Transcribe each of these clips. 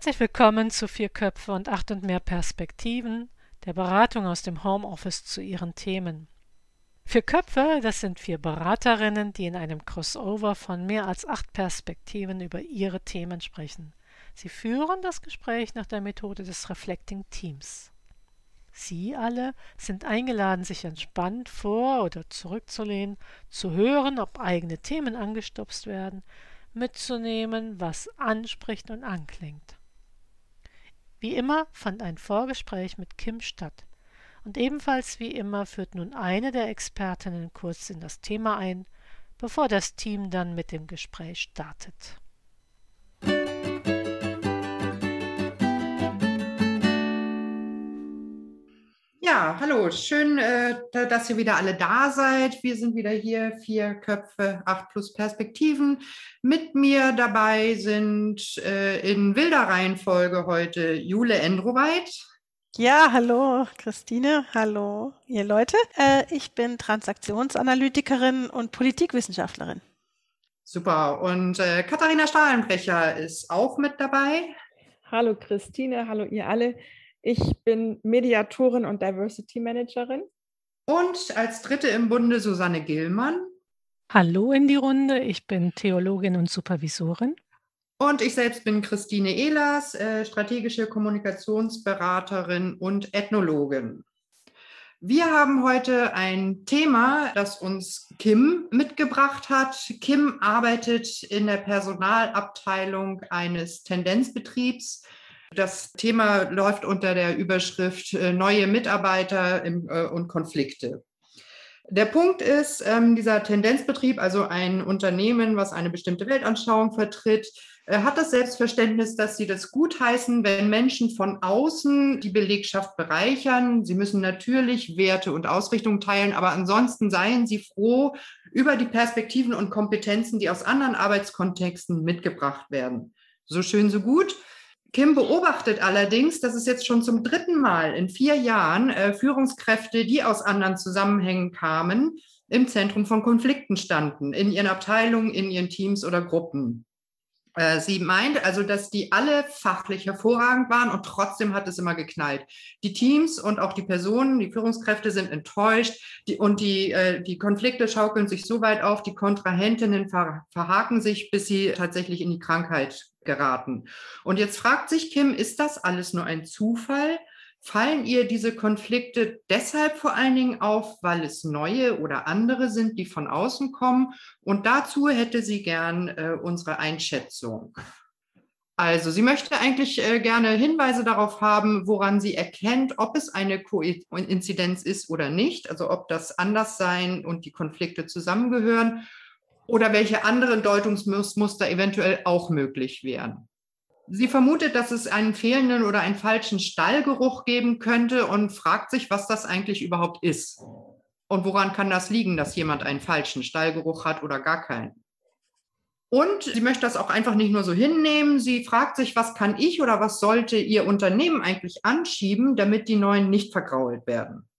Herzlich willkommen zu Vier Köpfe und acht und mehr Perspektiven, der Beratung aus dem Homeoffice zu ihren Themen. Vier Köpfe, das sind vier Beraterinnen, die in einem Crossover von mehr als acht Perspektiven über ihre Themen sprechen. Sie führen das Gespräch nach der Methode des Reflecting Teams. Sie alle sind eingeladen, sich entspannt vor oder zurückzulehnen, zu hören, ob eigene Themen angestupst werden, mitzunehmen, was anspricht und anklingt. Wie immer fand ein Vorgespräch mit Kim statt. Und ebenfalls wie immer führt nun eine der Expertinnen kurz in das Thema ein, bevor das Team dann mit dem Gespräch startet. Ja, hallo, schön, äh, dass ihr wieder alle da seid. Wir sind wieder hier, vier Köpfe, acht plus Perspektiven. Mit mir dabei sind äh, in wilder Reihenfolge heute Jule Endroweit. Ja, hallo Christine, hallo ihr Leute. Äh, ich bin Transaktionsanalytikerin und Politikwissenschaftlerin. Super. Und Katharina Stahlenbrecher ist auch mit dabei. Hallo Christine, hallo ihr alle. Ich bin Mediatorin und Diversity Managerin. Und als Dritte im Bunde Susanne Gillmann. Hallo in die Runde, ich bin Theologin und Supervisorin. Und ich selbst bin Christine Ehlers, äh, strategische Kommunikationsberaterin und Ethnologin. Wir haben heute ein Thema, das uns Kim mitgebracht hat. Kim arbeitet in der Personalabteilung eines Tendenzbetriebs das Thema läuft unter der Überschrift äh, neue Mitarbeiter äh, und Konflikte. Der Punkt ist, ähm, dieser Tendenzbetrieb, also ein Unternehmen, was eine bestimmte Weltanschauung vertritt, äh, hat das Selbstverständnis, dass sie das gutheißen, wenn Menschen von außen die Belegschaft bereichern. Sie müssen natürlich Werte und Ausrichtungen teilen, aber ansonsten seien sie froh über die Perspektiven und Kompetenzen, die aus anderen Arbeitskontexten mitgebracht werden. So schön, so gut. Kim beobachtet allerdings, dass es jetzt schon zum dritten Mal in vier Jahren äh, Führungskräfte, die aus anderen Zusammenhängen kamen, im Zentrum von Konflikten standen, in ihren Abteilungen, in ihren Teams oder Gruppen. Äh, sie meint also, dass die alle fachlich hervorragend waren und trotzdem hat es immer geknallt. Die Teams und auch die Personen, die Führungskräfte sind enttäuscht die, und die, äh, die Konflikte schaukeln sich so weit auf, die Kontrahentinnen ver, verhaken sich, bis sie tatsächlich in die Krankheit geraten. Und jetzt fragt sich Kim, ist das alles nur ein Zufall? Fallen ihr diese Konflikte deshalb vor allen Dingen auf, weil es neue oder andere sind, die von außen kommen? Und dazu hätte sie gern äh, unsere Einschätzung. Also, sie möchte eigentlich äh, gerne Hinweise darauf haben, woran sie erkennt, ob es eine Koinzidenz ist oder nicht, also ob das Anderssein und die Konflikte zusammengehören oder welche anderen Deutungsmuster eventuell auch möglich wären. Sie vermutet, dass es einen fehlenden oder einen falschen Stallgeruch geben könnte und fragt sich, was das eigentlich überhaupt ist. Und woran kann das liegen, dass jemand einen falschen Stallgeruch hat oder gar keinen? Und sie möchte das auch einfach nicht nur so hinnehmen. Sie fragt sich, was kann ich oder was sollte ihr Unternehmen eigentlich anschieben, damit die Neuen nicht vergrault werden?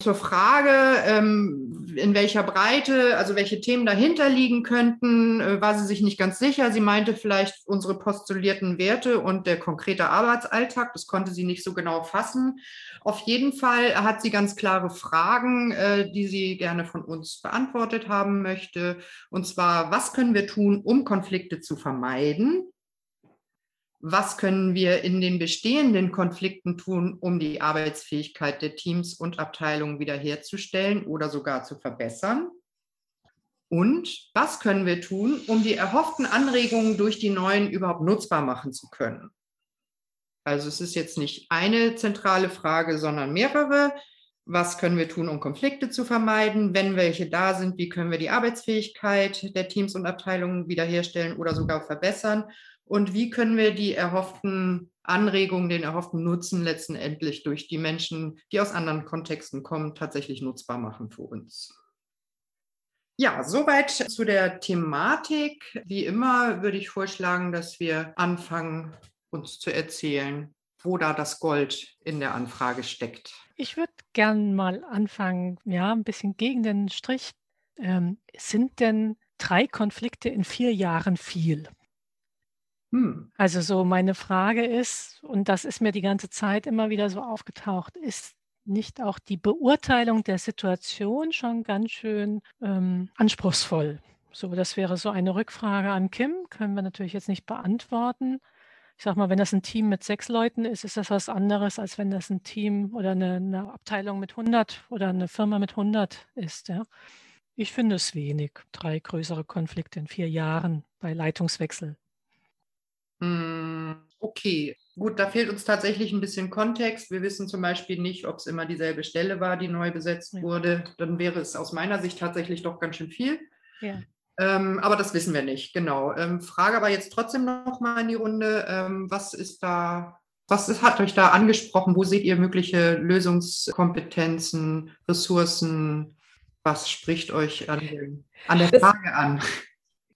Zur Frage, ähm, in welcher Breite, also welche Themen dahinter liegen könnten, äh, war sie sich nicht ganz sicher. Sie meinte vielleicht unsere postulierten Werte und der konkrete Arbeitsalltag. Das konnte sie nicht so genau fassen. Auf jeden Fall hat sie ganz klare Fragen, äh, die sie gerne von uns beantwortet haben möchte. Und zwar, was können wir tun, um Konflikte zu vermeiden? Was können wir in den bestehenden Konflikten tun, um die Arbeitsfähigkeit der Teams und Abteilungen wiederherzustellen oder sogar zu verbessern? Und was können wir tun, um die erhofften Anregungen durch die neuen überhaupt nutzbar machen zu können? Also es ist jetzt nicht eine zentrale Frage, sondern mehrere. Was können wir tun, um Konflikte zu vermeiden? Wenn welche da sind, wie können wir die Arbeitsfähigkeit der Teams und Abteilungen wiederherstellen oder sogar verbessern? Und wie können wir die erhofften Anregungen, den erhofften Nutzen letztendlich durch die Menschen, die aus anderen Kontexten kommen, tatsächlich nutzbar machen für uns. Ja, soweit zu der Thematik. Wie immer würde ich vorschlagen, dass wir anfangen, uns zu erzählen, wo da das Gold in der Anfrage steckt. Ich würde gern mal anfangen, ja, ein bisschen gegen den Strich. Ähm, sind denn drei Konflikte in vier Jahren viel? Hm. Also so meine Frage ist, und das ist mir die ganze Zeit immer wieder so aufgetaucht, ist nicht auch die Beurteilung der Situation schon ganz schön ähm, anspruchsvoll? So, das wäre so eine Rückfrage an Kim, können wir natürlich jetzt nicht beantworten. Ich sage mal, wenn das ein Team mit sechs Leuten ist, ist das was anderes, als wenn das ein Team oder eine, eine Abteilung mit 100 oder eine Firma mit 100 ist. Ja. Ich finde es wenig, drei größere Konflikte in vier Jahren bei Leitungswechsel. Hm, okay, gut, da fehlt uns tatsächlich ein bisschen Kontext. Wir wissen zum Beispiel nicht, ob es immer dieselbe Stelle war, die neu besetzt ja. wurde. Dann wäre es aus meiner Sicht tatsächlich doch ganz schön viel. Ja. Ähm, aber das wissen wir nicht, genau. Ähm, Frage aber jetzt trotzdem noch mal in die Runde. Ähm, was ist da, was ist, hat euch da angesprochen? Wo seht ihr mögliche Lösungskompetenzen, Ressourcen? Was spricht euch an, an der Frage an?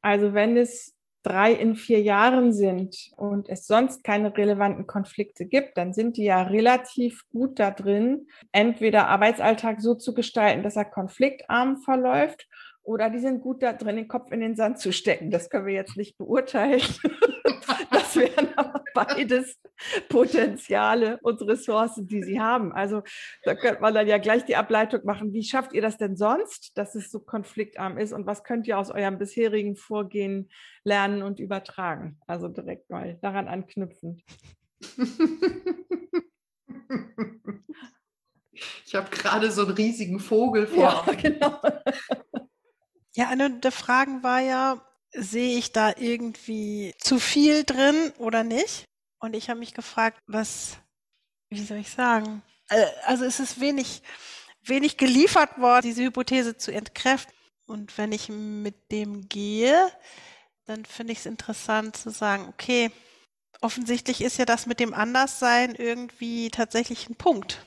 Also wenn es drei in vier Jahren sind und es sonst keine relevanten Konflikte gibt, dann sind die ja relativ gut da drin, entweder Arbeitsalltag so zu gestalten, dass er konfliktarm verläuft oder die sind gut da drin, den Kopf in den Sand zu stecken. Das können wir jetzt nicht beurteilen. das wären aber beides Potenziale und Ressourcen, die sie haben. Also da könnte man dann ja gleich die Ableitung machen. Wie schafft ihr das denn sonst, dass es so konfliktarm ist? Und was könnt ihr aus eurem bisherigen Vorgehen lernen und übertragen? Also direkt mal daran anknüpfen. Ich habe gerade so einen riesigen Vogel vor. Ja, genau. Ja, eine der Fragen war ja, sehe ich da irgendwie zu viel drin oder nicht? Und ich habe mich gefragt, was, wie soll ich sagen? Äh, also es ist wenig, wenig geliefert worden, diese Hypothese zu entkräften. Und wenn ich mit dem gehe, dann finde ich es interessant zu sagen, okay, offensichtlich ist ja das mit dem Anderssein irgendwie tatsächlich ein Punkt.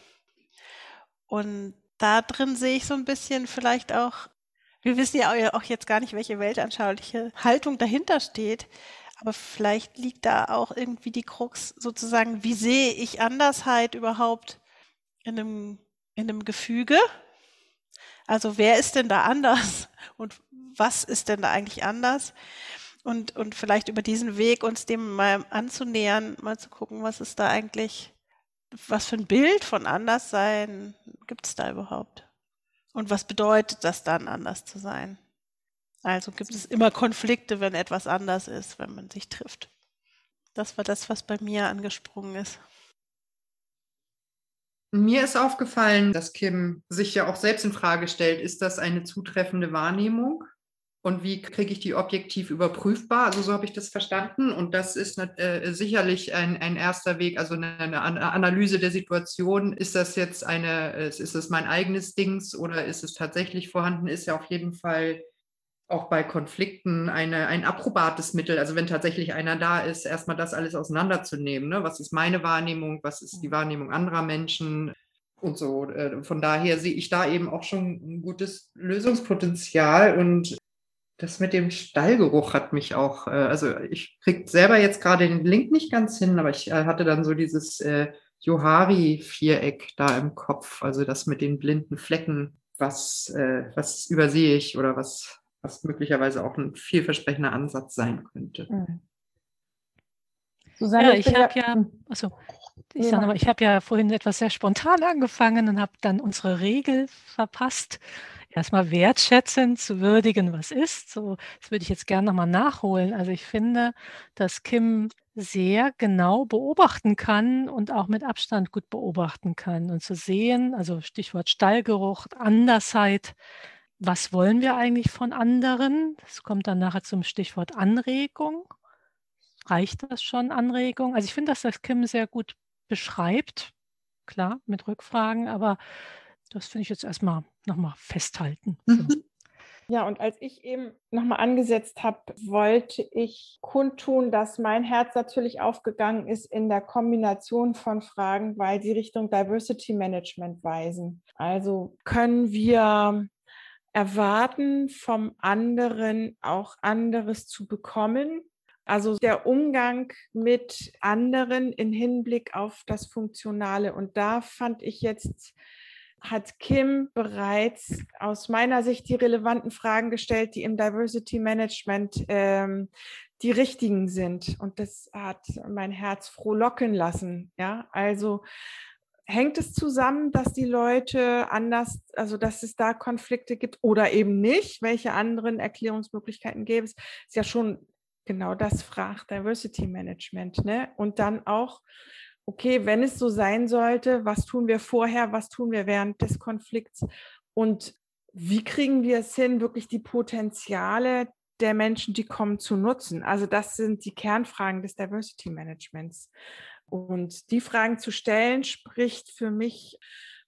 Und da drin sehe ich so ein bisschen vielleicht auch wir wissen ja auch jetzt gar nicht, welche weltanschauliche Haltung dahinter steht. Aber vielleicht liegt da auch irgendwie die Krux sozusagen, wie sehe ich Andersheit überhaupt in einem, in einem Gefüge? Also wer ist denn da anders und was ist denn da eigentlich anders? Und, und vielleicht über diesen Weg uns dem mal anzunähern, mal zu gucken, was ist da eigentlich, was für ein Bild von Anderssein gibt es da überhaupt? Und was bedeutet das dann, anders zu sein? Also gibt es immer Konflikte, wenn etwas anders ist, wenn man sich trifft. Das war das, was bei mir angesprungen ist. Mir ist aufgefallen, dass Kim sich ja auch selbst in Frage stellt, ist das eine zutreffende Wahrnehmung? Und wie kriege ich die objektiv überprüfbar? Also so habe ich das verstanden. Und das ist äh, sicherlich ein, ein erster Weg, also eine, eine, Analyse der Situation. Ist das jetzt eine, ist es mein eigenes Dings oder ist es tatsächlich vorhanden? Ist ja auf jeden Fall auch bei Konflikten eine, ein approbates Mittel. Also wenn tatsächlich einer da ist, erstmal das alles auseinanderzunehmen. Ne? Was ist meine Wahrnehmung? Was ist die. Wahrnehmung anderer Menschen? Und so. Äh, von daher sehe ich da eben auch schon ein gutes Lösungspotenzial und das mit dem Stallgeruch hat mich auch, äh, also ich krieg selber jetzt gerade den Link nicht ganz hin, aber ich äh, hatte dann so dieses äh, Johari-Viereck da im Kopf, also das mit den blinden Flecken, was, äh, was übersehe ich oder was, was möglicherweise auch ein vielversprechender Ansatz sein könnte. Mhm. Susanne, ja, ich, ich habe ja, also ich sage mal, ich habe ja vorhin etwas sehr spontan angefangen und habe dann unsere Regel verpasst erstmal wertschätzend zu würdigen, was ist. So, das würde ich jetzt gerne nochmal nachholen. Also ich finde, dass Kim sehr genau beobachten kann und auch mit Abstand gut beobachten kann und zu sehen, also Stichwort Stallgeruch, Andersheit, was wollen wir eigentlich von anderen? Das kommt dann nachher zum Stichwort Anregung. Reicht das schon, Anregung? Also ich finde, dass das Kim sehr gut beschreibt, klar, mit Rückfragen, aber das finde ich jetzt erstmal nochmal festhalten. Mhm. So. Ja, und als ich eben nochmal angesetzt habe, wollte ich kundtun, dass mein Herz natürlich aufgegangen ist in der Kombination von Fragen, weil sie Richtung Diversity Management weisen. Also können wir erwarten, vom anderen auch anderes zu bekommen? Also der Umgang mit anderen in Hinblick auf das Funktionale. Und da fand ich jetzt hat Kim bereits aus meiner Sicht die relevanten Fragen gestellt, die im Diversity Management ähm, die richtigen sind. Und das hat mein Herz frohlocken lassen. Ja, also hängt es zusammen, dass die Leute anders, also dass es da Konflikte gibt oder eben nicht? Welche anderen Erklärungsmöglichkeiten gäbe es? Ist ja schon genau das fragt Diversity Management. Ne? Und dann auch, okay, wenn es so sein sollte, was tun wir vorher, was tun wir während des Konflikts und wie kriegen wir es hin, wirklich die Potenziale der Menschen, die kommen, zu nutzen? Also das sind die Kernfragen des Diversity Managements. Und die Fragen zu stellen, spricht für mich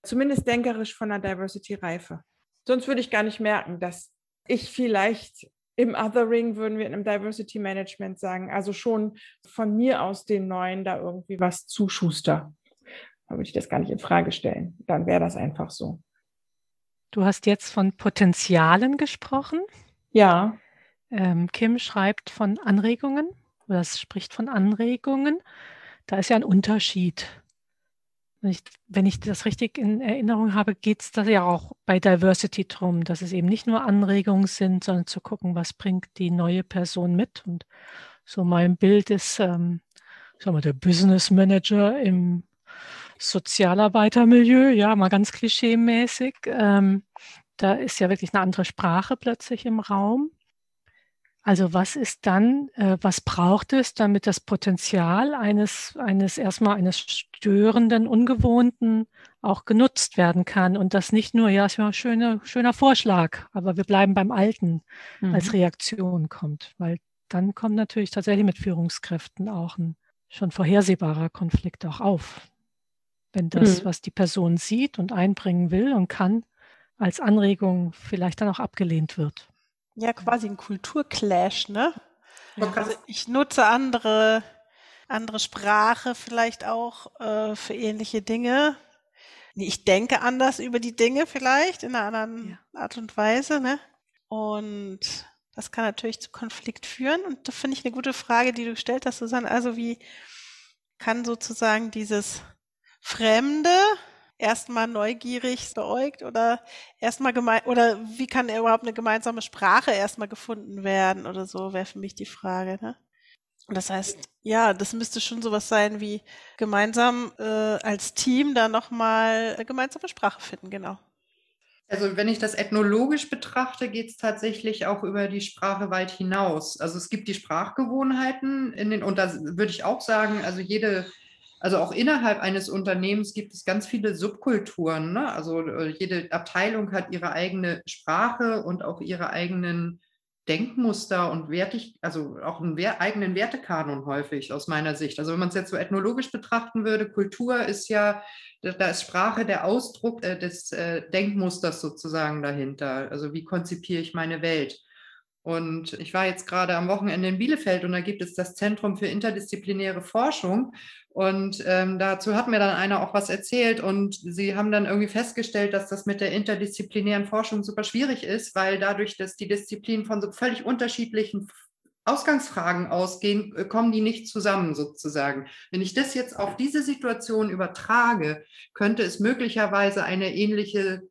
zumindest denkerisch von einer Diversity-Reife. Sonst würde ich gar nicht merken, dass ich vielleicht im Othering würden wir in einem Diversity Management sagen, also schon von mir aus den Neuen da irgendwie was zuschuster. Da würde ich das gar nicht in Frage stellen. Dann wäre das einfach so. Du hast jetzt von Potenzialen gesprochen. Ja. Ähm, Kim schreibt von Anregungen oder es spricht von Anregungen. Da ist ja ein Unterschied. Wenn ich, wenn ich das richtig in Erinnerung habe, geht es da ja auch bei Diversity drum, dass es eben nicht nur Anregungen sind, sondern zu gucken, was bringt die neue Person mit. Und so mein Bild ist, ähm, sagen wir, der Business Manager im Sozialarbeitermilieu, ja, mal ganz klischeemäßig. Ähm, da ist ja wirklich eine andere Sprache plötzlich im Raum. Also was ist dann, äh, was braucht es, damit das Potenzial eines, eines erstmal eines störenden, ungewohnten auch genutzt werden kann und das nicht nur, ja, ist ja ein schöner, schöner Vorschlag, aber wir bleiben beim Alten mhm. als Reaktion kommt, weil dann kommt natürlich tatsächlich mit Führungskräften auch ein schon vorhersehbarer Konflikt auch auf. Wenn das, mhm. was die Person sieht und einbringen will und kann, als Anregung vielleicht dann auch abgelehnt wird. Ja, quasi ein Kulturclash, ne? Also ich nutze andere, andere Sprache vielleicht auch äh, für ähnliche Dinge. Ich denke anders über die Dinge vielleicht in einer anderen ja. Art und Weise, ne? Und das kann natürlich zu Konflikt führen. Und da finde ich eine gute Frage, die du gestellt hast, Susanne. Also wie kann sozusagen dieses Fremde erstmal neugierig beäugt oder erstmal gemein oder wie kann überhaupt eine gemeinsame Sprache erstmal gefunden werden oder so, wäre für mich die Frage. Ne? Das heißt, ja, das müsste schon sowas sein wie gemeinsam äh, als Team da nochmal eine gemeinsame Sprache finden, genau. Also wenn ich das ethnologisch betrachte, geht es tatsächlich auch über die Sprache weit hinaus. Also es gibt die Sprachgewohnheiten in den, und da würde ich auch sagen, also jede also auch innerhalb eines Unternehmens gibt es ganz viele Subkulturen. Ne? Also äh, jede Abteilung hat ihre eigene Sprache und auch ihre eigenen Denkmuster und wertig, also auch einen eigenen Wertekanon häufig aus meiner Sicht. Also wenn man es jetzt so ethnologisch betrachten würde, Kultur ist ja, da ist Sprache der Ausdruck äh, des äh, Denkmusters sozusagen dahinter. Also wie konzipiere ich meine Welt? Und ich war jetzt gerade am Wochenende in Bielefeld und da gibt es das Zentrum für interdisziplinäre Forschung. Und ähm, dazu hat mir dann einer auch was erzählt und sie haben dann irgendwie festgestellt, dass das mit der interdisziplinären Forschung super schwierig ist, weil dadurch, dass die Disziplinen von so völlig unterschiedlichen Ausgangsfragen ausgehen, äh, kommen die nicht zusammen sozusagen. Wenn ich das jetzt auf diese Situation übertrage, könnte es möglicherweise eine ähnliche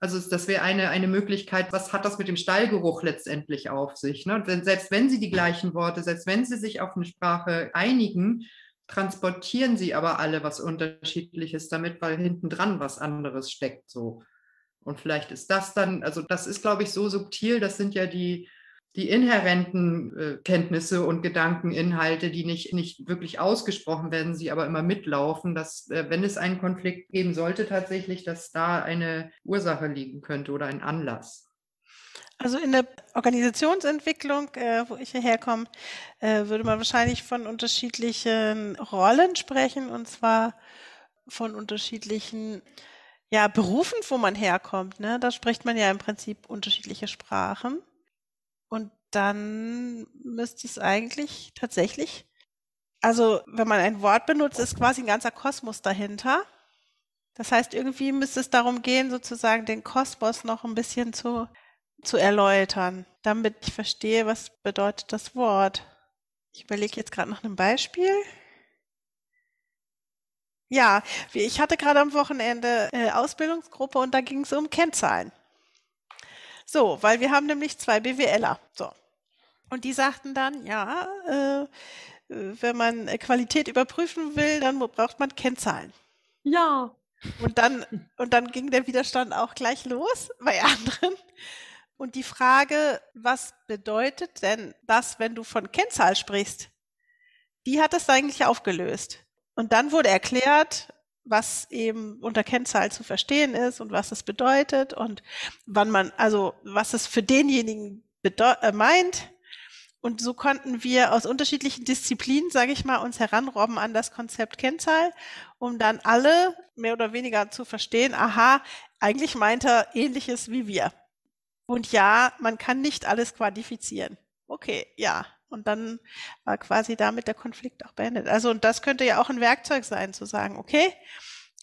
also das wäre eine, eine Möglichkeit, was hat das mit dem Stallgeruch letztendlich auf sich? Ne? Denn selbst wenn Sie die gleichen Worte, selbst wenn Sie sich auf eine Sprache einigen, transportieren Sie aber alle was Unterschiedliches damit, weil hinten dran was anderes steckt so. Und vielleicht ist das dann, also das ist, glaube ich, so subtil, das sind ja die, die inhärenten äh, Kenntnisse und Gedankeninhalte, die nicht, nicht wirklich ausgesprochen werden, sie aber immer mitlaufen, dass, äh, wenn es einen Konflikt geben sollte, tatsächlich, dass da eine Ursache liegen könnte oder ein Anlass. Also in der Organisationsentwicklung, äh, wo ich hierher komme, äh, würde man wahrscheinlich von unterschiedlichen Rollen sprechen und zwar von unterschiedlichen ja, Berufen, wo man herkommt. Ne? Da spricht man ja im Prinzip unterschiedliche Sprachen. Und dann müsste es eigentlich tatsächlich, also wenn man ein Wort benutzt, ist quasi ein ganzer Kosmos dahinter. Das heißt, irgendwie müsste es darum gehen, sozusagen den Kosmos noch ein bisschen zu, zu erläutern, damit ich verstehe, was bedeutet das Wort. Ich überlege jetzt gerade nach einem Beispiel. Ja, ich hatte gerade am Wochenende äh, Ausbildungsgruppe und da ging es um Kennzahlen. So, weil wir haben nämlich zwei BWLer. So. Und die sagten dann, ja, äh, wenn man Qualität überprüfen will, dann braucht man Kennzahlen. Ja. Und dann, und dann ging der Widerstand auch gleich los bei anderen. Und die Frage, was bedeutet denn das, wenn du von Kennzahl sprichst? Die hat es eigentlich aufgelöst. Und dann wurde erklärt, was eben unter Kennzahl zu verstehen ist und was es bedeutet und wann man, also was es für denjenigen äh, meint. Und so konnten wir aus unterschiedlichen Disziplinen, sage ich mal, uns heranrobben an das Konzept Kennzahl, um dann alle mehr oder weniger zu verstehen, aha, eigentlich meint er ähnliches wie wir. Und ja, man kann nicht alles quantifizieren. Okay, ja. Und dann war quasi damit der Konflikt auch beendet. Also, und das könnte ja auch ein Werkzeug sein, zu sagen, okay,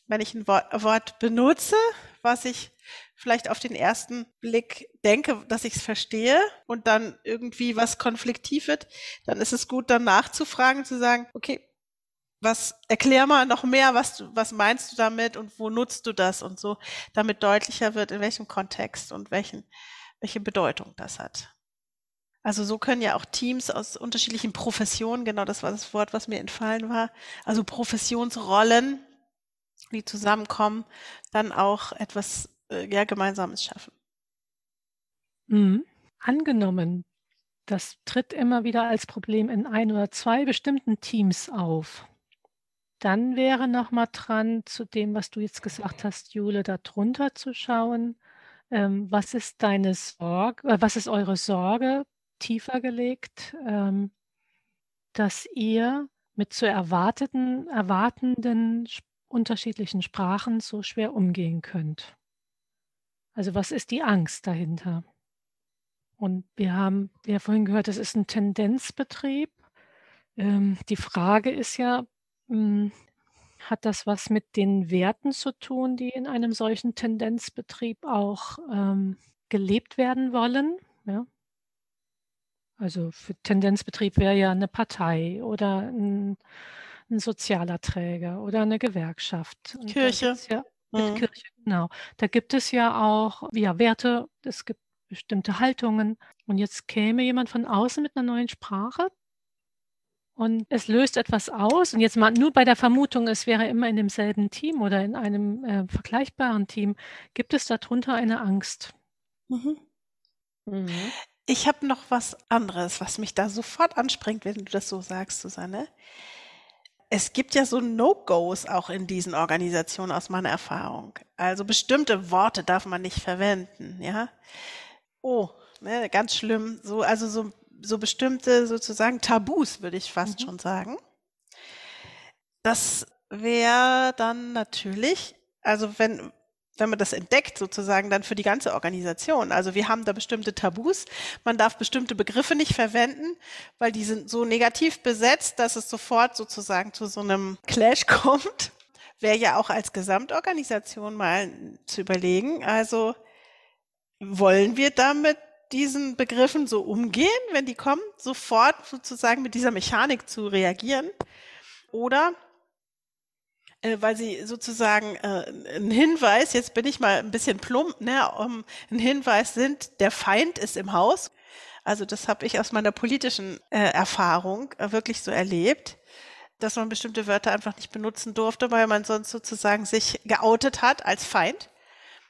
wenn ich ein Wort, Wort benutze, was ich vielleicht auf den ersten Blick denke, dass ich es verstehe und dann irgendwie was konfliktiv wird, dann ist es gut, dann nachzufragen, zu sagen, okay, was erklär mal noch mehr, was du, was meinst du damit und wo nutzt du das und so, damit deutlicher wird, in welchem Kontext und welchen, welche Bedeutung das hat. Also so können ja auch Teams aus unterschiedlichen Professionen, genau das war das Wort, was mir entfallen war, also Professionsrollen, die zusammenkommen, dann auch etwas äh, ja, Gemeinsames schaffen. Mhm. Angenommen, das tritt immer wieder als Problem in ein oder zwei bestimmten Teams auf. Dann wäre noch mal dran, zu dem, was du jetzt gesagt hast, Jule, da drunter zu schauen. Ähm, was ist deine Sorge, äh, was ist eure Sorge tiefer gelegt, ähm, dass ihr mit zu erwarteten, erwartenden unterschiedlichen Sprachen so schwer umgehen könnt? Also was ist die Angst dahinter? Und wir haben ja vorhin gehört, es ist ein Tendenzbetrieb. Ähm, die Frage ist ja, mh, hm, hat das was mit den Werten zu tun, die in einem solchen Tendenzbetrieb auch ähm, gelebt werden wollen? Ja? Also für Tendenzbetrieb wäre ja eine Partei oder ein, ein sozialer Träger oder eine Gewerkschaft. Und Kirche. Ja, mit mhm. Kirche, genau. Da gibt es ja auch ja, Werte, es gibt bestimmte Haltungen. Und jetzt käme jemand von außen mit einer neuen Sprache und es löst etwas aus. Und jetzt mal nur bei der Vermutung, es wäre immer in demselben Team oder in einem äh, vergleichbaren Team, gibt es darunter eine Angst? Mhm. Mhm. Ich habe noch was anderes, was mich da sofort anspringt, wenn du das so sagst, Susanne. Es gibt ja so No-Gos auch in diesen Organisationen aus meiner Erfahrung. Also bestimmte Worte darf man nicht verwenden, ja. Oh, ne, ganz schlimm. So, also so, so bestimmte sozusagen Tabus, würde ich fast mhm. schon sagen. Das wäre dann natürlich, also wenn, wenn man das entdeckt, sozusagen dann für die ganze Organisation. Also wir haben da bestimmte Tabus. Man darf bestimmte Begriffe nicht verwenden, weil die sind so negativ besetzt, dass es sofort sozusagen zu so einem Clash kommt. Wäre ja auch als Gesamtorganisation mal zu überlegen. Also wollen wir damit diesen Begriffen so umgehen, wenn die kommen, sofort sozusagen mit dieser Mechanik zu reagieren? Oder äh, weil sie sozusagen äh, ein Hinweis, jetzt bin ich mal ein bisschen plump, ne, um, ein Hinweis sind, der Feind ist im Haus. Also das habe ich aus meiner politischen äh, Erfahrung äh, wirklich so erlebt, dass man bestimmte Wörter einfach nicht benutzen durfte, weil man sonst sozusagen sich geoutet hat als Feind.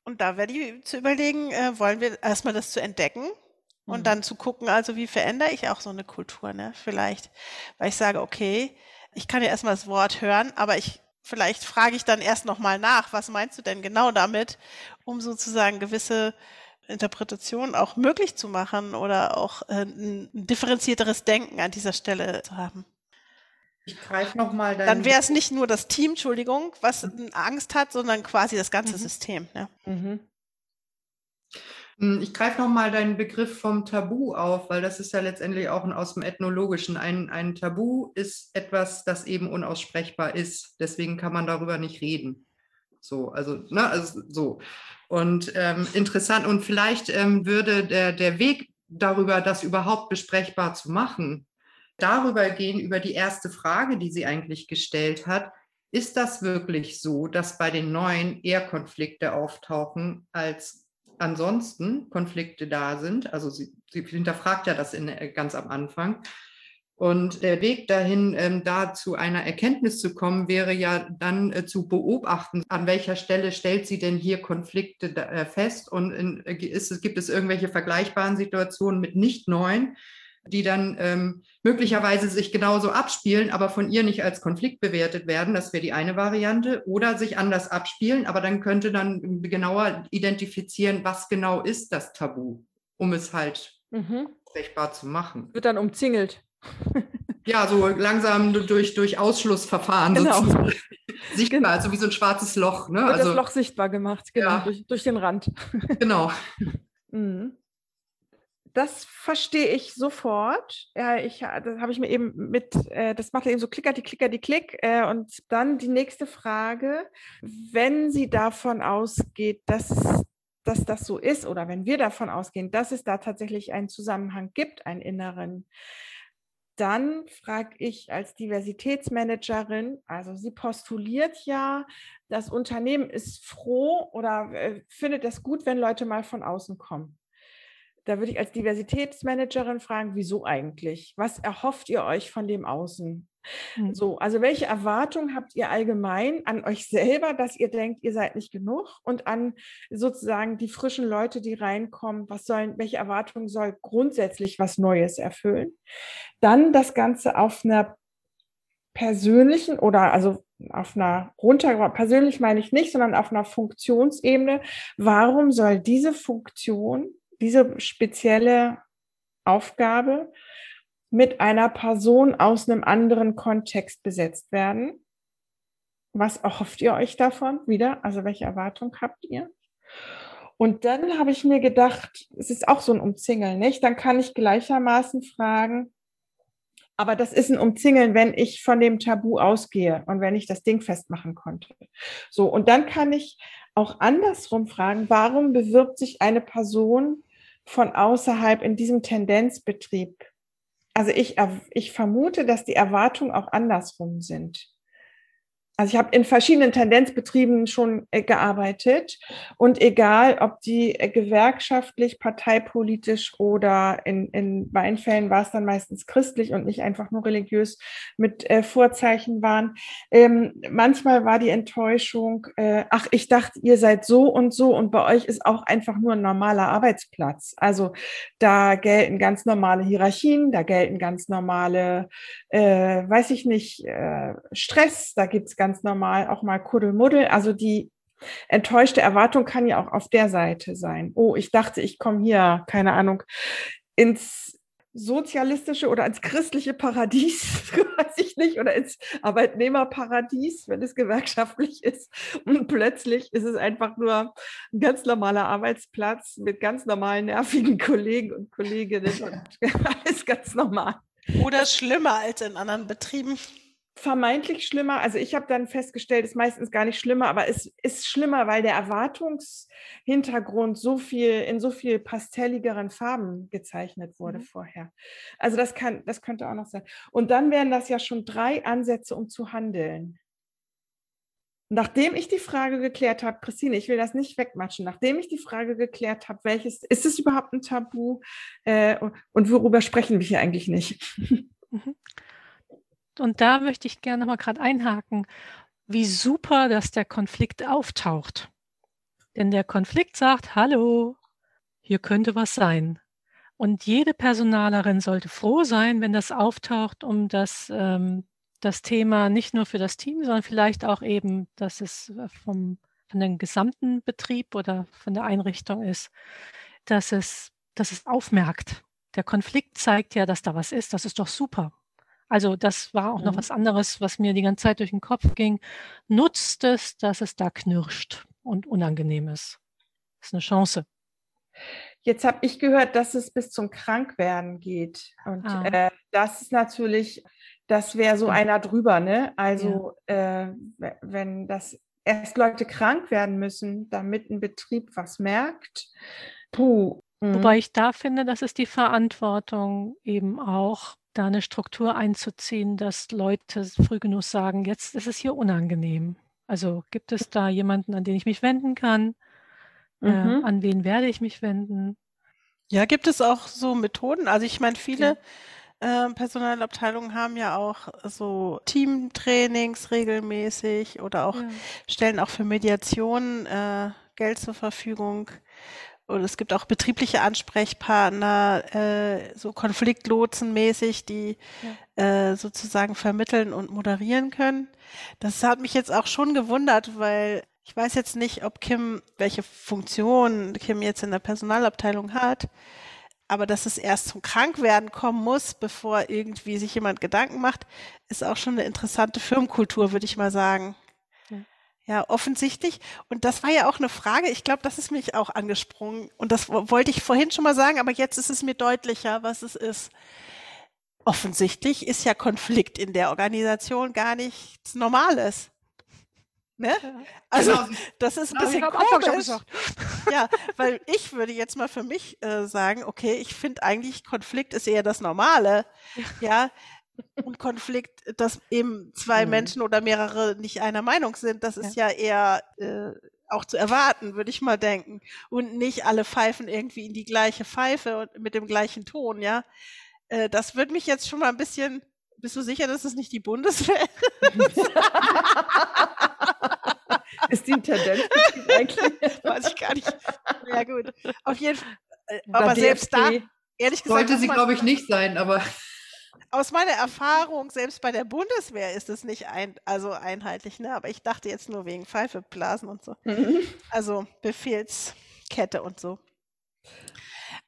Und da wäre die zu überlegen, äh, wollen wir erstmal das zu entdecken und mhm. dann zu gucken, also wie verändere ich auch so eine Kultur, ne? Vielleicht, weil ich sage, okay, ich kann ja erstmal das Wort hören, aber ich vielleicht frage ich dann erst nochmal nach, was meinst du denn genau damit, um sozusagen gewisse Interpretationen auch möglich zu machen oder auch äh, ein differenzierteres Denken an dieser Stelle zu haben. Ich greife nochmal Dann wäre es nicht nur das Team, Entschuldigung, was Angst hat, sondern quasi das ganze mhm. System. Ne? Mhm. Hm, ich greife nochmal deinen Begriff vom Tabu auf, weil das ist ja letztendlich auch aus dem Ethnologischen. Ein, ein Tabu ist etwas, das eben unaussprechbar ist. Deswegen kann man darüber nicht reden. So, also, ne, also so. Und ähm, interessant, und vielleicht ähm, würde der, der Weg darüber, das überhaupt besprechbar zu machen, darüber gehen, über die erste Frage, die sie eigentlich gestellt hat. Ist das wirklich so, dass bei den Neuen eher Konflikte auftauchen als ansonsten Konflikte da sind. Also sie, sie hinterfragt ja das in, äh, ganz am Anfang. Und der Weg dahin, ähm, da zu einer Erkenntnis zu kommen, wäre ja dann äh, zu beobachten, an welcher Stelle stellt sie denn hier Konflikte äh, fest und in, äh, ist, gibt es irgendwelche vergleichbaren Situationen mit nicht neuen, die dann ähm, möglicherweise sich genauso abspielen, aber von ihr nicht als Konflikt bewertet werden. Das wäre die eine Variante. Oder sich anders abspielen, aber dann könnte dann genauer identifizieren, was genau ist das Tabu, um es halt mhm. zu machen. Wird dann umzingelt. Ja, so langsam durch, durch Ausschlussverfahren genau. sozusagen. Sichtbar, genau. also wie so ein schwarzes Loch. Ne? Wird also, das Loch sichtbar gemacht, genau, ja. durch, durch den Rand. Genau. Mhm das verstehe ich sofort. Ja, ich, das habe ich mir eben mit, äh, das macht eben so klicker, die klicker, die klick. Äh, und dann die nächste Frage, wenn sie davon ausgeht, dass, dass das so ist oder wenn wir davon ausgehen, dass es da tatsächlich einen Zusammenhang gibt, einen inneren, dann frage ich als Diversitätsmanagerin, also sie postuliert ja, das Unternehmen ist froh oder äh, findet es gut, wenn Leute mal von außen kommen. Da würde ich als Diversitätsmanagerin fragen, wieso eigentlich? Was erhofft ihr euch von dem Außen? Mhm. So, also welche Erwartungen habt ihr allgemein an euch selber, dass ihr denkt, ihr seid nicht genug und an sozusagen die frischen Leute, die reinkommen, was sollen, welche Erwartungen soll grundsätzlich was Neues erfüllen? Dann das Ganze auf einer persönlichen oder also auf einer runter, persönlich meine ich nicht, sondern auf einer Funktionsebene. Warum soll diese Funktion diese spezielle Aufgabe mit einer Person aus einem anderen Kontext besetzt werden. Was erhofft ihr euch davon? Wieder, also welche Erwartung habt ihr? Und dann habe ich mir gedacht, es ist auch so ein Umzingeln, nicht? Dann kann ich gleichermaßen fragen, aber das ist ein Umzingeln, wenn ich von dem Tabu ausgehe und wenn ich das Ding festmachen konnte. So, und dann kann ich auch andersrum fragen, warum bewirbt sich eine Person von außerhalb in diesem Tendenzbetrieb? Also ich, ich vermute, dass die Erwartungen auch andersrum sind. Also ich habe in verschiedenen Tendenzbetrieben schon äh, gearbeitet und egal, ob die äh, gewerkschaftlich, parteipolitisch oder in, in meinen Fällen war es dann meistens christlich und nicht einfach nur religiös mit äh, Vorzeichen waren. Ähm, manchmal war die Enttäuschung, äh, ach, ich dachte, ihr seid so und so und bei euch ist auch einfach nur ein normaler Arbeitsplatz. Also da gelten ganz normale Hierarchien, da gelten ganz normale, äh, weiß ich nicht, äh, Stress, da gibt's ganz ganz normal auch mal Kuddelmuddel. Also die enttäuschte Erwartung kann ja auch auf der Seite sein. Oh, ich dachte, ich komme hier, keine Ahnung, ins sozialistische oder ins christliche Paradies, weiß ich nicht, oder ins Arbeitnehmerparadies, wenn es gewerkschaftlich ist. Und plötzlich ist es einfach nur ein ganz normaler Arbeitsplatz mit ganz normalen, nervigen Kollegen und Kolleginnen und alles ganz normal. Oder schlimmer als in anderen Betrieben vermeintlich schlimmer. Also ich habe dann festgestellt, es ist meistens gar nicht schlimmer, aber es ist schlimmer, weil der Erwartungshintergrund so viel in so viel pastelligeren Farben gezeichnet wurde mhm. vorher. Also das kann, das könnte auch noch sein. Und dann wären das ja schon drei Ansätze, um zu handeln. Nachdem ich die Frage geklärt habe, Christine, ich will das nicht wegmatschen, nachdem ich die Frage geklärt habe, welches ist es überhaupt ein Tabu äh, und worüber sprechen wir hier eigentlich nicht? Mhm. Und da möchte ich gerne mal gerade einhaken, wie super, dass der Konflikt auftaucht. Denn der Konflikt sagt, hallo, hier könnte was sein. Und jede Personalerin sollte froh sein, wenn das auftaucht, um das, ähm, das Thema nicht nur für das Team, sondern vielleicht auch eben, dass es vom, von dem gesamten Betrieb oder von der Einrichtung ist, dass es, dass es aufmerkt. Der Konflikt zeigt ja, dass da was ist. Das ist doch super. Also das war auch noch mhm. was anderes, was mir die ganze Zeit durch den Kopf ging. Nutzt es, dass es da knirscht und unangenehm ist. Das ist eine Chance. Jetzt habe ich gehört, dass es bis zum Krankwerden geht. Und ah. äh, das ist natürlich, das wäre so einer drüber, ne? Also ja. äh, wenn das erst Leute krank werden müssen, damit ein Betrieb was merkt. Puh. Wobei mhm. ich da finde, das ist die Verantwortung eben auch da eine Struktur einzuziehen, dass Leute früh genug sagen, jetzt ist es hier unangenehm. Also gibt es da jemanden, an den ich mich wenden kann? Äh, mhm. Äh, an wen werde ich mich wenden? Ja, gibt es auch so Methoden? Also ich meine, viele ja. äh, Personalabteilungen haben ja auch so Teamtrainings regelmäßig oder auch ja. stellen auch für Mediation äh, Geld zur Verfügung. Und es gibt auch betriebliche Ansprechpartner, äh, so Konfliktlotsenmäßig, die ja. äh, sozusagen vermitteln und moderieren können. Das hat mich jetzt auch schon gewundert, weil ich weiß jetzt nicht, ob Kim, welche Funktion Kim jetzt in der Personalabteilung hat, aber dass es erst zum Krankwerden kommen muss, bevor irgendwie sich jemand Gedanken macht, ist auch schon eine interessante Firmenkultur, würde ich mal sagen. Ja, offensichtlich. Und das war ja auch eine Frage. Ich glaube, das ist mich auch angesprungen. Und das wollte ich vorhin schon mal sagen, aber jetzt ist es mir deutlicher, was es ist. Offensichtlich ist ja Konflikt in der Organisation gar nichts Normales. Ne? Also genau. das ist ein genau, bisschen komisch. Ja, weil ich würde jetzt mal für mich äh, sagen, okay, ich finde eigentlich Konflikt ist eher das Normale. Ja, und Konflikt, dass eben zwei mhm. Menschen oder mehrere nicht einer Meinung sind, das ist ja, ja eher äh, auch zu erwarten, würde ich mal denken. Und nicht alle pfeifen irgendwie in die gleiche Pfeife und mit dem gleichen Ton, ja. Äh, das würde mich jetzt schon mal ein bisschen. Bist du sicher, dass es nicht die Bundeswehr ist? ist die Tendenz eigentlich? Weiß ich gar nicht. Ja, gut. Auf jeden Fall. Äh, aber selbst da, ehrlich gesagt. Sollte sie, glaube ich, nicht sein, aber aus meiner Erfahrung, selbst bei der Bundeswehr ist es nicht ein, also einheitlich, ne? Aber ich dachte jetzt nur wegen Pfeifeblasen und so. Mhm. Also Befehlskette und so.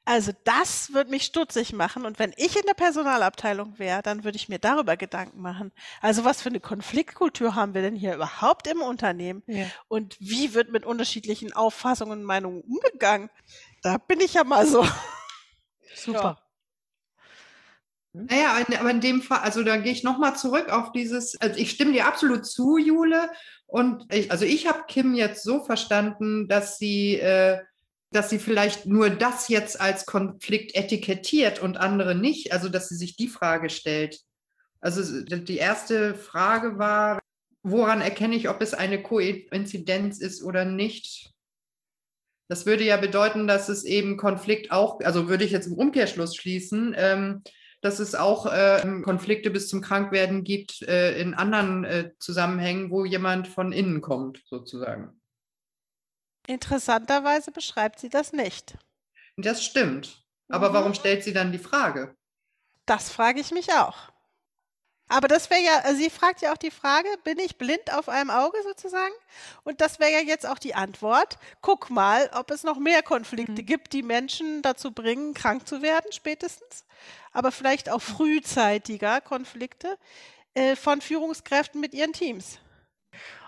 Also das würde mich stutzig machen. Und wenn ich in der Personalabteilung wäre, dann würde ich mir darüber Gedanken machen. Also was für eine Konfliktkultur haben wir denn hier überhaupt im Unternehmen? Ja. Und wie wird mit unterschiedlichen Auffassungen und Meinungen umgegangen? Da bin ich ja mal so. Super. Hm? Naja, aber in dem Fall, also da gehe ich nochmal zurück auf dieses, also ich stimme dir absolut zu, Jule. Und ich, also ich habe Kim jetzt so verstanden, dass sie, äh, dass sie vielleicht nur das jetzt als Konflikt etikettiert und andere nicht, also dass sie sich die Frage stellt. Also die erste Frage war, woran erkenne ich, ob es eine Koinzidenz ist oder nicht? Das würde ja bedeuten, dass es eben Konflikt auch, also würde ich jetzt im Umkehrschluss schließen, ähm, dass es auch äh, Konflikte bis zum Krankwerden gibt äh, in anderen äh, Zusammenhängen, wo jemand von innen kommt, sozusagen. Interessanterweise beschreibt sie das nicht. Das stimmt. Aber mhm. warum stellt sie dann die Frage? Das frage ich mich auch. Aber das wäre ja, sie fragt ja auch die Frage, bin ich blind auf einem Auge sozusagen? Und das wäre ja jetzt auch die Antwort. Guck mal, ob es noch mehr Konflikte mhm. gibt, die Menschen dazu bringen, krank zu werden, spätestens aber vielleicht auch frühzeitiger Konflikte äh, von Führungskräften mit ihren Teams.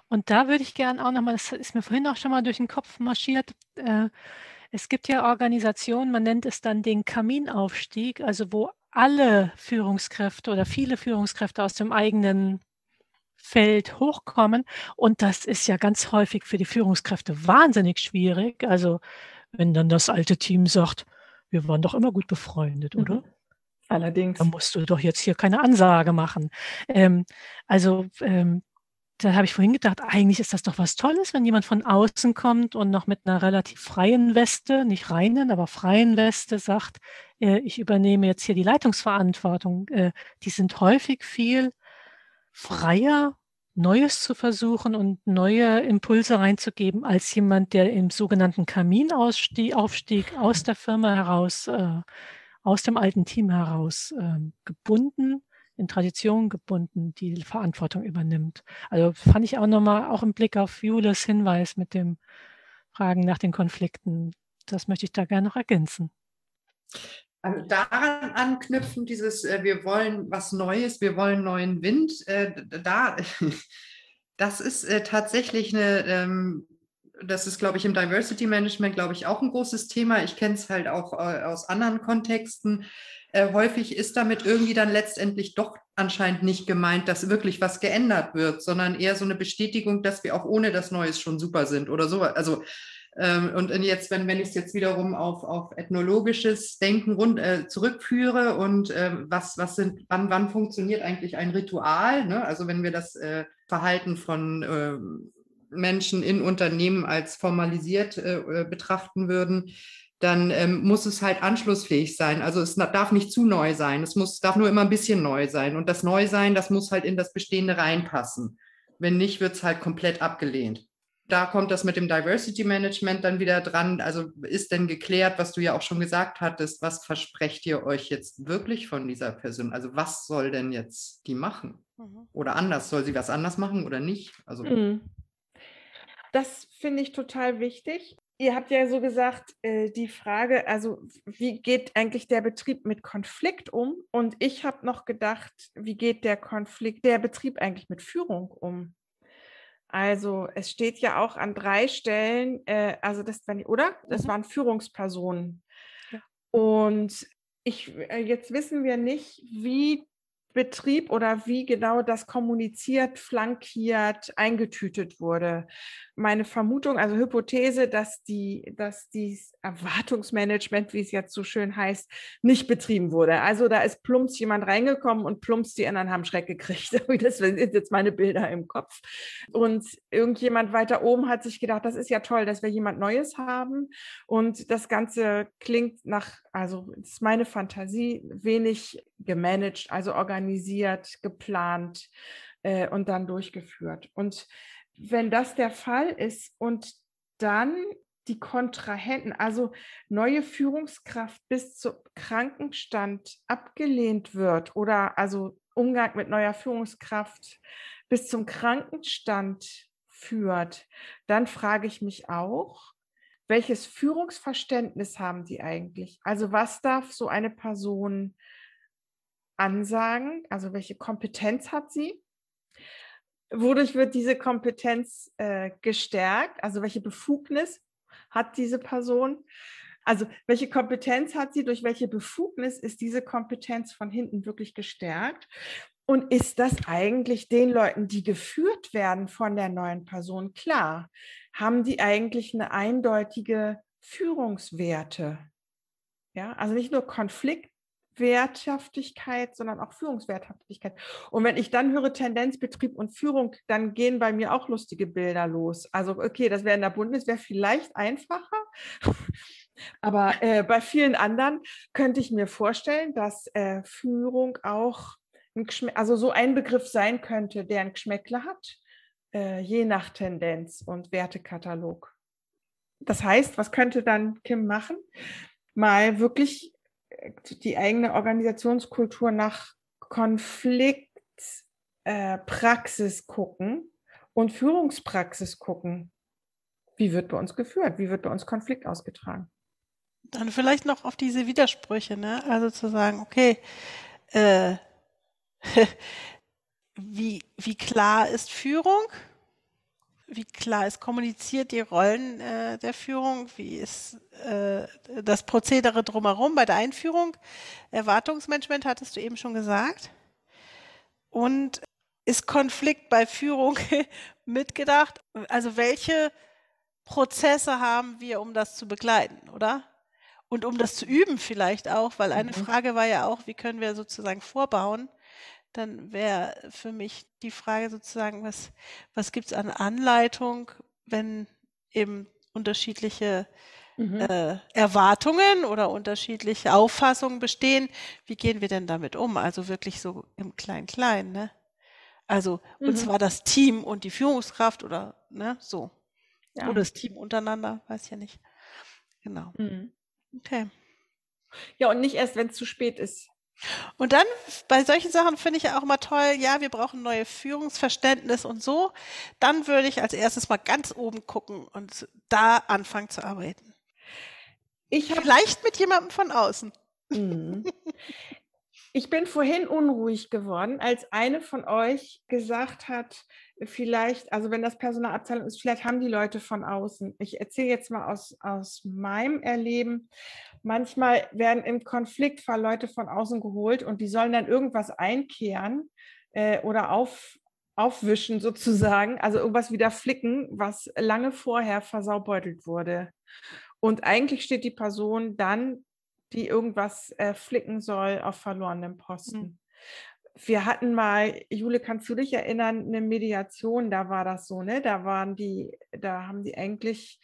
Und da würde ich gerne auch nochmal, das ist mir vorhin auch schon mal durch den Kopf marschiert, äh, es gibt ja Organisationen, man nennt es dann den Kaminaufstieg, also wo alle Führungskräfte oder viele Führungskräfte aus dem eigenen Feld hochkommen. Und das ist ja ganz häufig für die Führungskräfte wahnsinnig schwierig. Also wenn dann das alte Team sagt, wir waren doch immer gut befreundet, oder? Mhm. Allerdings. Da musst du doch jetzt hier keine Ansage machen. Ähm, also ähm, da habe ich vorhin gedacht, eigentlich ist das doch was Tolles, wenn jemand von außen kommt und noch mit einer relativ freien Weste, nicht reinen, aber freien Weste sagt, äh, ich übernehme jetzt hier die Leitungsverantwortung. Äh, die sind häufig viel freier, Neues zu versuchen und neue Impulse reinzugeben, als jemand, der im sogenannten Kaminaufstieg aus der Firma heraus äh, aus dem alten Team heraus ähm, gebunden, in Tradition gebunden, die Verantwortung übernimmt. Also fand ich auch nochmal, auch im Blick auf Jules Hinweis mit dem Fragen nach den Konflikten, das möchte ich da gerne noch ergänzen. Also daran anknüpfen, dieses, äh, wir wollen was Neues, wir wollen neuen Wind, äh, da, das ist äh, tatsächlich eine ähm, das ist, glaube ich, im Diversity Management, glaube ich, auch ein großes Thema. Ich kenne es halt auch äh, aus anderen Kontexten. Äh, häufig ist damit irgendwie dann letztendlich doch anscheinend nicht gemeint, dass wirklich was geändert wird, sondern eher so eine Bestätigung, dass wir auch ohne das Neues schon super sind oder so. Also ähm, und jetzt, wenn, wenn ich es jetzt wiederum auf, auf ethnologisches Denken rund, äh, zurückführe und äh, was, was sind, wann, wann funktioniert eigentlich ein Ritual? Ne? Also wenn wir das äh, Verhalten von ähm, Menschen in Unternehmen als formalisiert äh, betrachten würden, dann ähm, muss es halt anschlussfähig sein. Also es darf nicht zu neu sein. Es muss, darf nur immer ein bisschen neu sein. Und das Neusein, das muss halt in das Bestehende reinpassen. Wenn nicht, wird es halt komplett abgelehnt. Da kommt das mit dem Diversity Management dann wieder dran. Also ist denn geklärt, was du ja auch schon gesagt hattest, was versprecht ihr euch jetzt wirklich von dieser Person? Also was soll denn jetzt die machen? Mhm. Oder anders, soll sie was anders machen oder nicht? Also mhm. Das finde ich total wichtig. Ihr habt ja so gesagt, äh, die Frage, also wie geht eigentlich der Betrieb mit Konflikt um? Und ich habe noch gedacht, wie geht der Konflikt, der Betrieb eigentlich mit Führung um? Also es steht ja auch an drei Stellen, äh, also das waren, oder? Das mhm. waren Führungspersonen. Ja. Und ich, äh, jetzt wissen wir nicht, wie Betrieb oder wie genau das kommuniziert, flankiert, eingetütet wurde. Meine Vermutung, also Hypothese, dass die, dass dieses Erwartungsmanagement, wie es jetzt so schön heißt, nicht betrieben wurde. Also da ist plumps jemand reingekommen und plumps die anderen haben Schreck gekriegt. Das sind jetzt meine Bilder im Kopf. Und irgendjemand weiter oben hat sich gedacht, das ist ja toll, dass wir jemand Neues haben. Und das Ganze klingt nach, also ist meine Fantasie, wenig gemanagt, also organisiert, geplant äh, und dann durchgeführt. Und wenn das der Fall ist und dann die Kontrahenten, also neue Führungskraft bis zum Krankenstand abgelehnt wird oder also Umgang mit neuer Führungskraft bis zum Krankenstand führt, dann frage ich mich auch, welches Führungsverständnis haben die eigentlich? Also was darf so eine Person ansagen? Also welche Kompetenz hat sie? Wodurch wird diese Kompetenz äh, gestärkt? Also welche Befugnis hat diese Person? Also welche Kompetenz hat sie? Durch welche Befugnis ist diese Kompetenz von hinten wirklich gestärkt? Und ist das eigentlich den Leuten, die geführt werden von der neuen Person, klar? Haben die eigentlich eine eindeutige Führungswerte? Ja, also nicht nur Konfliktwerthaftigkeit, sondern auch Führungswerthaftigkeit. Und wenn ich dann höre Tendenz, Betrieb und Führung, dann gehen bei mir auch lustige Bilder los. Also okay, das wäre in der Bundeswehr vielleicht einfacher. Aber äh, bei vielen anderen könnte ich mir vorstellen, dass äh, Führung auch also so ein Begriff sein könnte, der ein Geschmäckle hat, äh, je nach Tendenz und Wertekatalog. Das heißt, was könnte dann Kim machen? Mal wirklich die eigene Organisationskultur nach Konfliktpraxis äh, gucken und Führungspraxis gucken. Wie wird bei uns geführt? Wie wird bei uns Konflikt ausgetragen? Dann vielleicht noch auf diese Widersprüche, ne? Also zu sagen, okay, äh, wie, wie klar ist Führung? Wie klar ist kommuniziert die Rollen äh, der Führung? Wie ist äh, das Prozedere drumherum bei der Einführung? Erwartungsmanagement hattest du eben schon gesagt. Und ist Konflikt bei Führung mitgedacht? Also welche Prozesse haben wir, um das zu begleiten, oder? Und um das zu üben vielleicht auch, weil eine mhm. Frage war ja auch, wie können wir sozusagen vorbauen? Dann wäre für mich die Frage sozusagen, was, was gibt es an Anleitung, wenn eben unterschiedliche mhm. äh, Erwartungen oder unterschiedliche Auffassungen bestehen, wie gehen wir denn damit um? Also wirklich so im Klein-Klein, ne? Also, mhm. und zwar das Team und die Führungskraft oder ne, so. Ja. Oder das Team untereinander, weiß ja nicht. Genau. Mhm. Okay. Ja, und nicht erst, wenn es zu spät ist. Und dann bei solchen Sachen finde ich ja auch immer toll, ja, wir brauchen neue Führungsverständnis und so. Dann würde ich als erstes mal ganz oben gucken und da anfangen zu arbeiten. Ich Vielleicht mit jemandem von außen. Mhm. Ich bin vorhin unruhig geworden, als eine von euch gesagt hat, vielleicht, also wenn das Personalabteilung ist, vielleicht haben die Leute von außen. Ich erzähle jetzt mal aus, aus meinem Erleben. Manchmal werden im Konfliktfall Leute von außen geholt und die sollen dann irgendwas einkehren äh, oder auf, aufwischen sozusagen, also irgendwas wieder flicken, was lange vorher versaubeutelt wurde. Und eigentlich steht die Person dann, die irgendwas äh, flicken soll, auf verlorenem Posten. Mhm wir hatten mal, Jule, kannst du dich erinnern, eine Mediation, da war das so, ne? Da waren die, da haben die eigentlich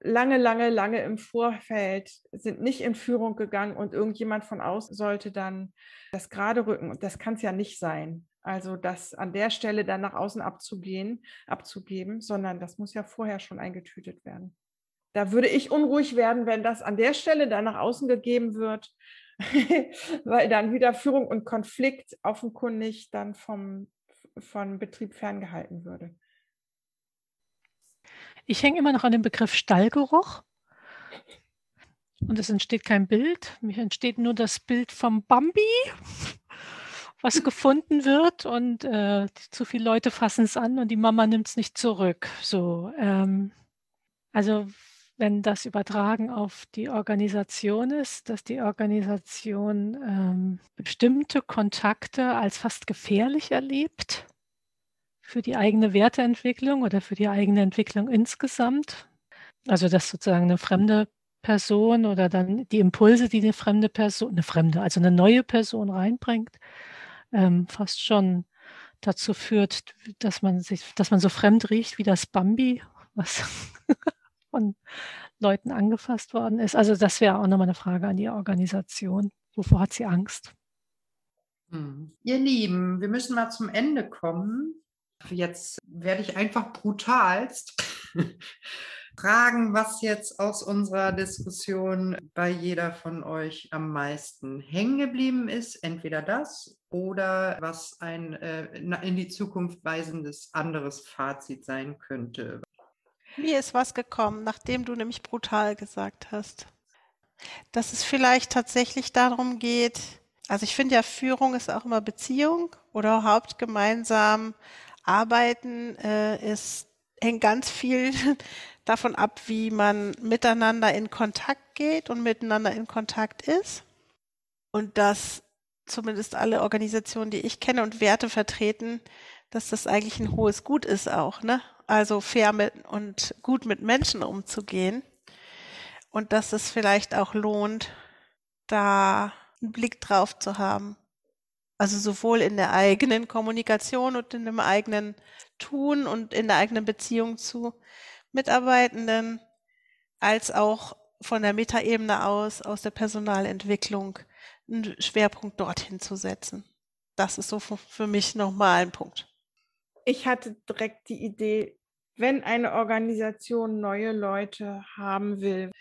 lange, lange, lange im Vorfeld, sind nicht in Führung gegangen und irgendjemand von außen sollte dann das gerade rücken. Und das kann es ja nicht sein. Also das an der Stelle dann nach außen abzugehen, abzugeben, sondern das muss ja vorher schon eingetütet werden. Da würde ich unruhig werden, wenn das an der Stelle dann nach außen gegeben wird, weil dann wieder Führung und Konflikt offenkundig dann vom, vom Betrieb ferngehalten würde. Ich hänge immer noch an dem Begriff Stallgeruch. Und es entsteht kein Bild. Mir entsteht nur das Bild vom Bambi, was gefunden wird. Und äh, zu viele Leute fassen es an und die Mama nimmt es nicht zurück. So, ähm, also wenn das übertragen auf die Organisation ist, dass die Organisation ähm, bestimmte Kontakte als fast gefährlich erlebt für die eigene Werteentwicklung oder für die eigene Entwicklung insgesamt. Also dass sozusagen eine fremde Person oder dann die Impulse, die eine fremde Person, eine fremde, also eine neue Person reinbringt, ähm, fast schon dazu führt, dass man sich, dass man so fremd riecht wie das Bambi, was von Leuten angefasst worden ist. Also das wäre auch nochmal eine Frage an die Organisation. Wovor hat sie Angst? Hm. Ihr Lieben, wir müssen mal zum Ende kommen. Jetzt werde ich einfach brutalst fragen, was jetzt aus unserer Diskussion bei jeder von euch am meisten hängen geblieben ist. Entweder das oder was ein äh, in die Zukunft weisendes anderes Fazit sein könnte. Mir ist was gekommen, nachdem du nämlich brutal gesagt hast. Dass es vielleicht tatsächlich darum geht, also ich finde ja, Führung ist auch immer Beziehung oder überhaupt gemeinsam arbeiten äh, ist, hängt ganz viel davon ab, wie man miteinander in Kontakt geht und miteinander in Kontakt ist. Und dass zumindest alle Organisationen, die ich kenne und Werte vertreten, dass das eigentlich ein hohes Gut ist auch, ne? Also fair mit und gut mit Menschen umzugehen. Und dass es vielleicht auch lohnt, da einen Blick drauf zu haben. Also sowohl in der eigenen Kommunikation und in dem eigenen Tun und in der eigenen Beziehung zu Mitarbeitenden, als auch von der Metaebene aus, aus der Personalentwicklung, einen Schwerpunkt dorthin zu setzen. Das ist so für mich nochmal ein Punkt. Ich hatte direkt die Idee, wenn eine Organisation neue Leute haben will,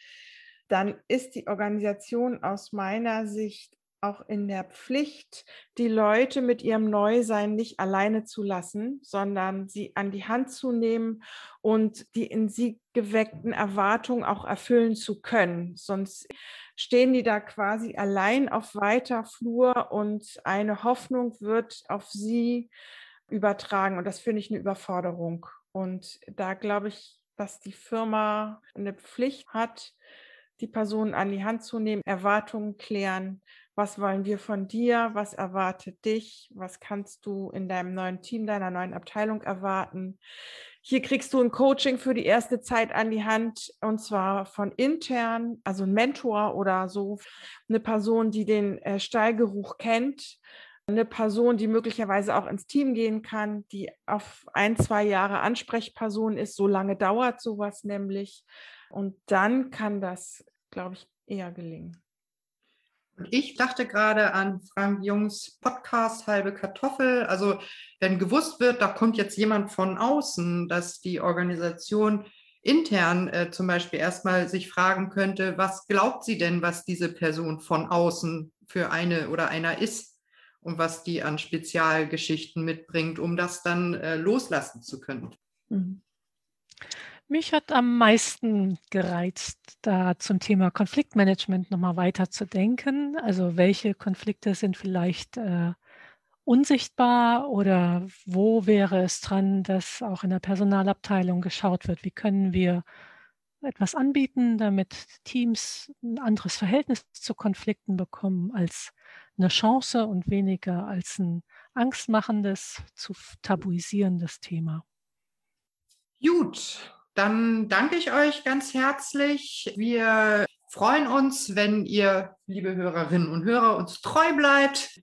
dann ist die Organisation aus meiner Sicht auch in der Pflicht, die Leute mit ihrem Neusein nicht alleine zu lassen, sondern sie an die Hand zu nehmen und die in sie geweckten Erwartungen auch erfüllen zu können. Sonst stehen die da quasi allein auf weiter Flur und eine Hoffnung wird auf sie übertragen. Und das finde ich eine Überforderung. Und da glaube ich, dass die Firma eine Pflicht hat, die Personen an die Hand zu nehmen, Erwartungen klären, was wollen wir von dir, was erwartet dich, was kannst du in deinem neuen Team, deiner neuen Abteilung erwarten. Hier kriegst du ein Coaching für die erste Zeit an die Hand und zwar von intern, also ein Mentor oder so, eine Person, die den äh, Stallgeruch kennt, eine Person, die möglicherweise auch ins Team gehen kann, die auf ein, zwei Jahre Ansprechperson ist. So lange dauert sowas nämlich. Und dann kann das, glaube ich, eher gelingen. Ich dachte gerade an Frank Jungs Podcast Halbe Kartoffel. Also wenn gewusst wird, da kommt jetzt jemand von außen, dass die Organisation intern äh, zum Beispiel erstmal sich fragen könnte, was glaubt sie denn, was diese Person von außen für eine oder einer ist und was die an Spezialgeschichten mitbringt, um das dann äh, loslassen zu können. Mhm. Mich hat am meisten gereizt, da zum Thema Konfliktmanagement nochmal weiter zu denken. Also welche Konflikte sind vielleicht äh, unsichtbar oder wo wäre es dran, dass auch in der Personalabteilung geschaut wird, wie können wir etwas anbieten, damit Teams ein anderes Verhältnis zu Konflikten bekommen als eine Chance und weniger als ein angstmachendes, zu tabuisierendes Thema. Gut, dann danke ich euch ganz herzlich. Wir freuen uns, wenn ihr, liebe Hörerinnen und Hörer, uns treu bleibt.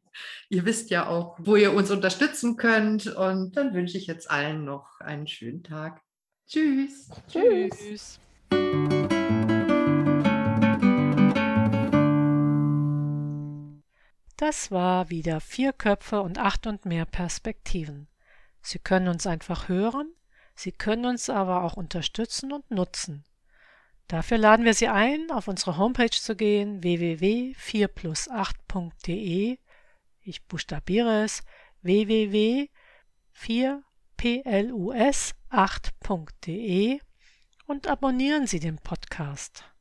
Ihr wisst ja auch, wo ihr uns unterstützen könnt. Und dann wünsche ich jetzt allen noch einen schönen Tag. Tschüss. Tschüss. Das war wieder vier Köpfe und acht und mehr Perspektiven. Sie können uns einfach hören, Sie können uns aber auch unterstützen und nutzen. Dafür laden wir Sie ein, auf unsere Homepage zu gehen www.4plus8.de. Ich buchstabiere es www.4plus8.de und abonnieren Sie den Podcast.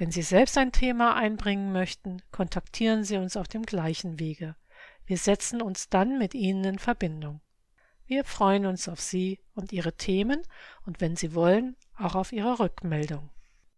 Wenn Sie selbst ein Thema einbringen möchten, kontaktieren Sie uns auf dem gleichen Wege. Wir setzen uns dann mit Ihnen in Verbindung. Wir freuen uns auf Sie und Ihre Themen und wenn Sie wollen, auch auf Ihre Rückmeldung.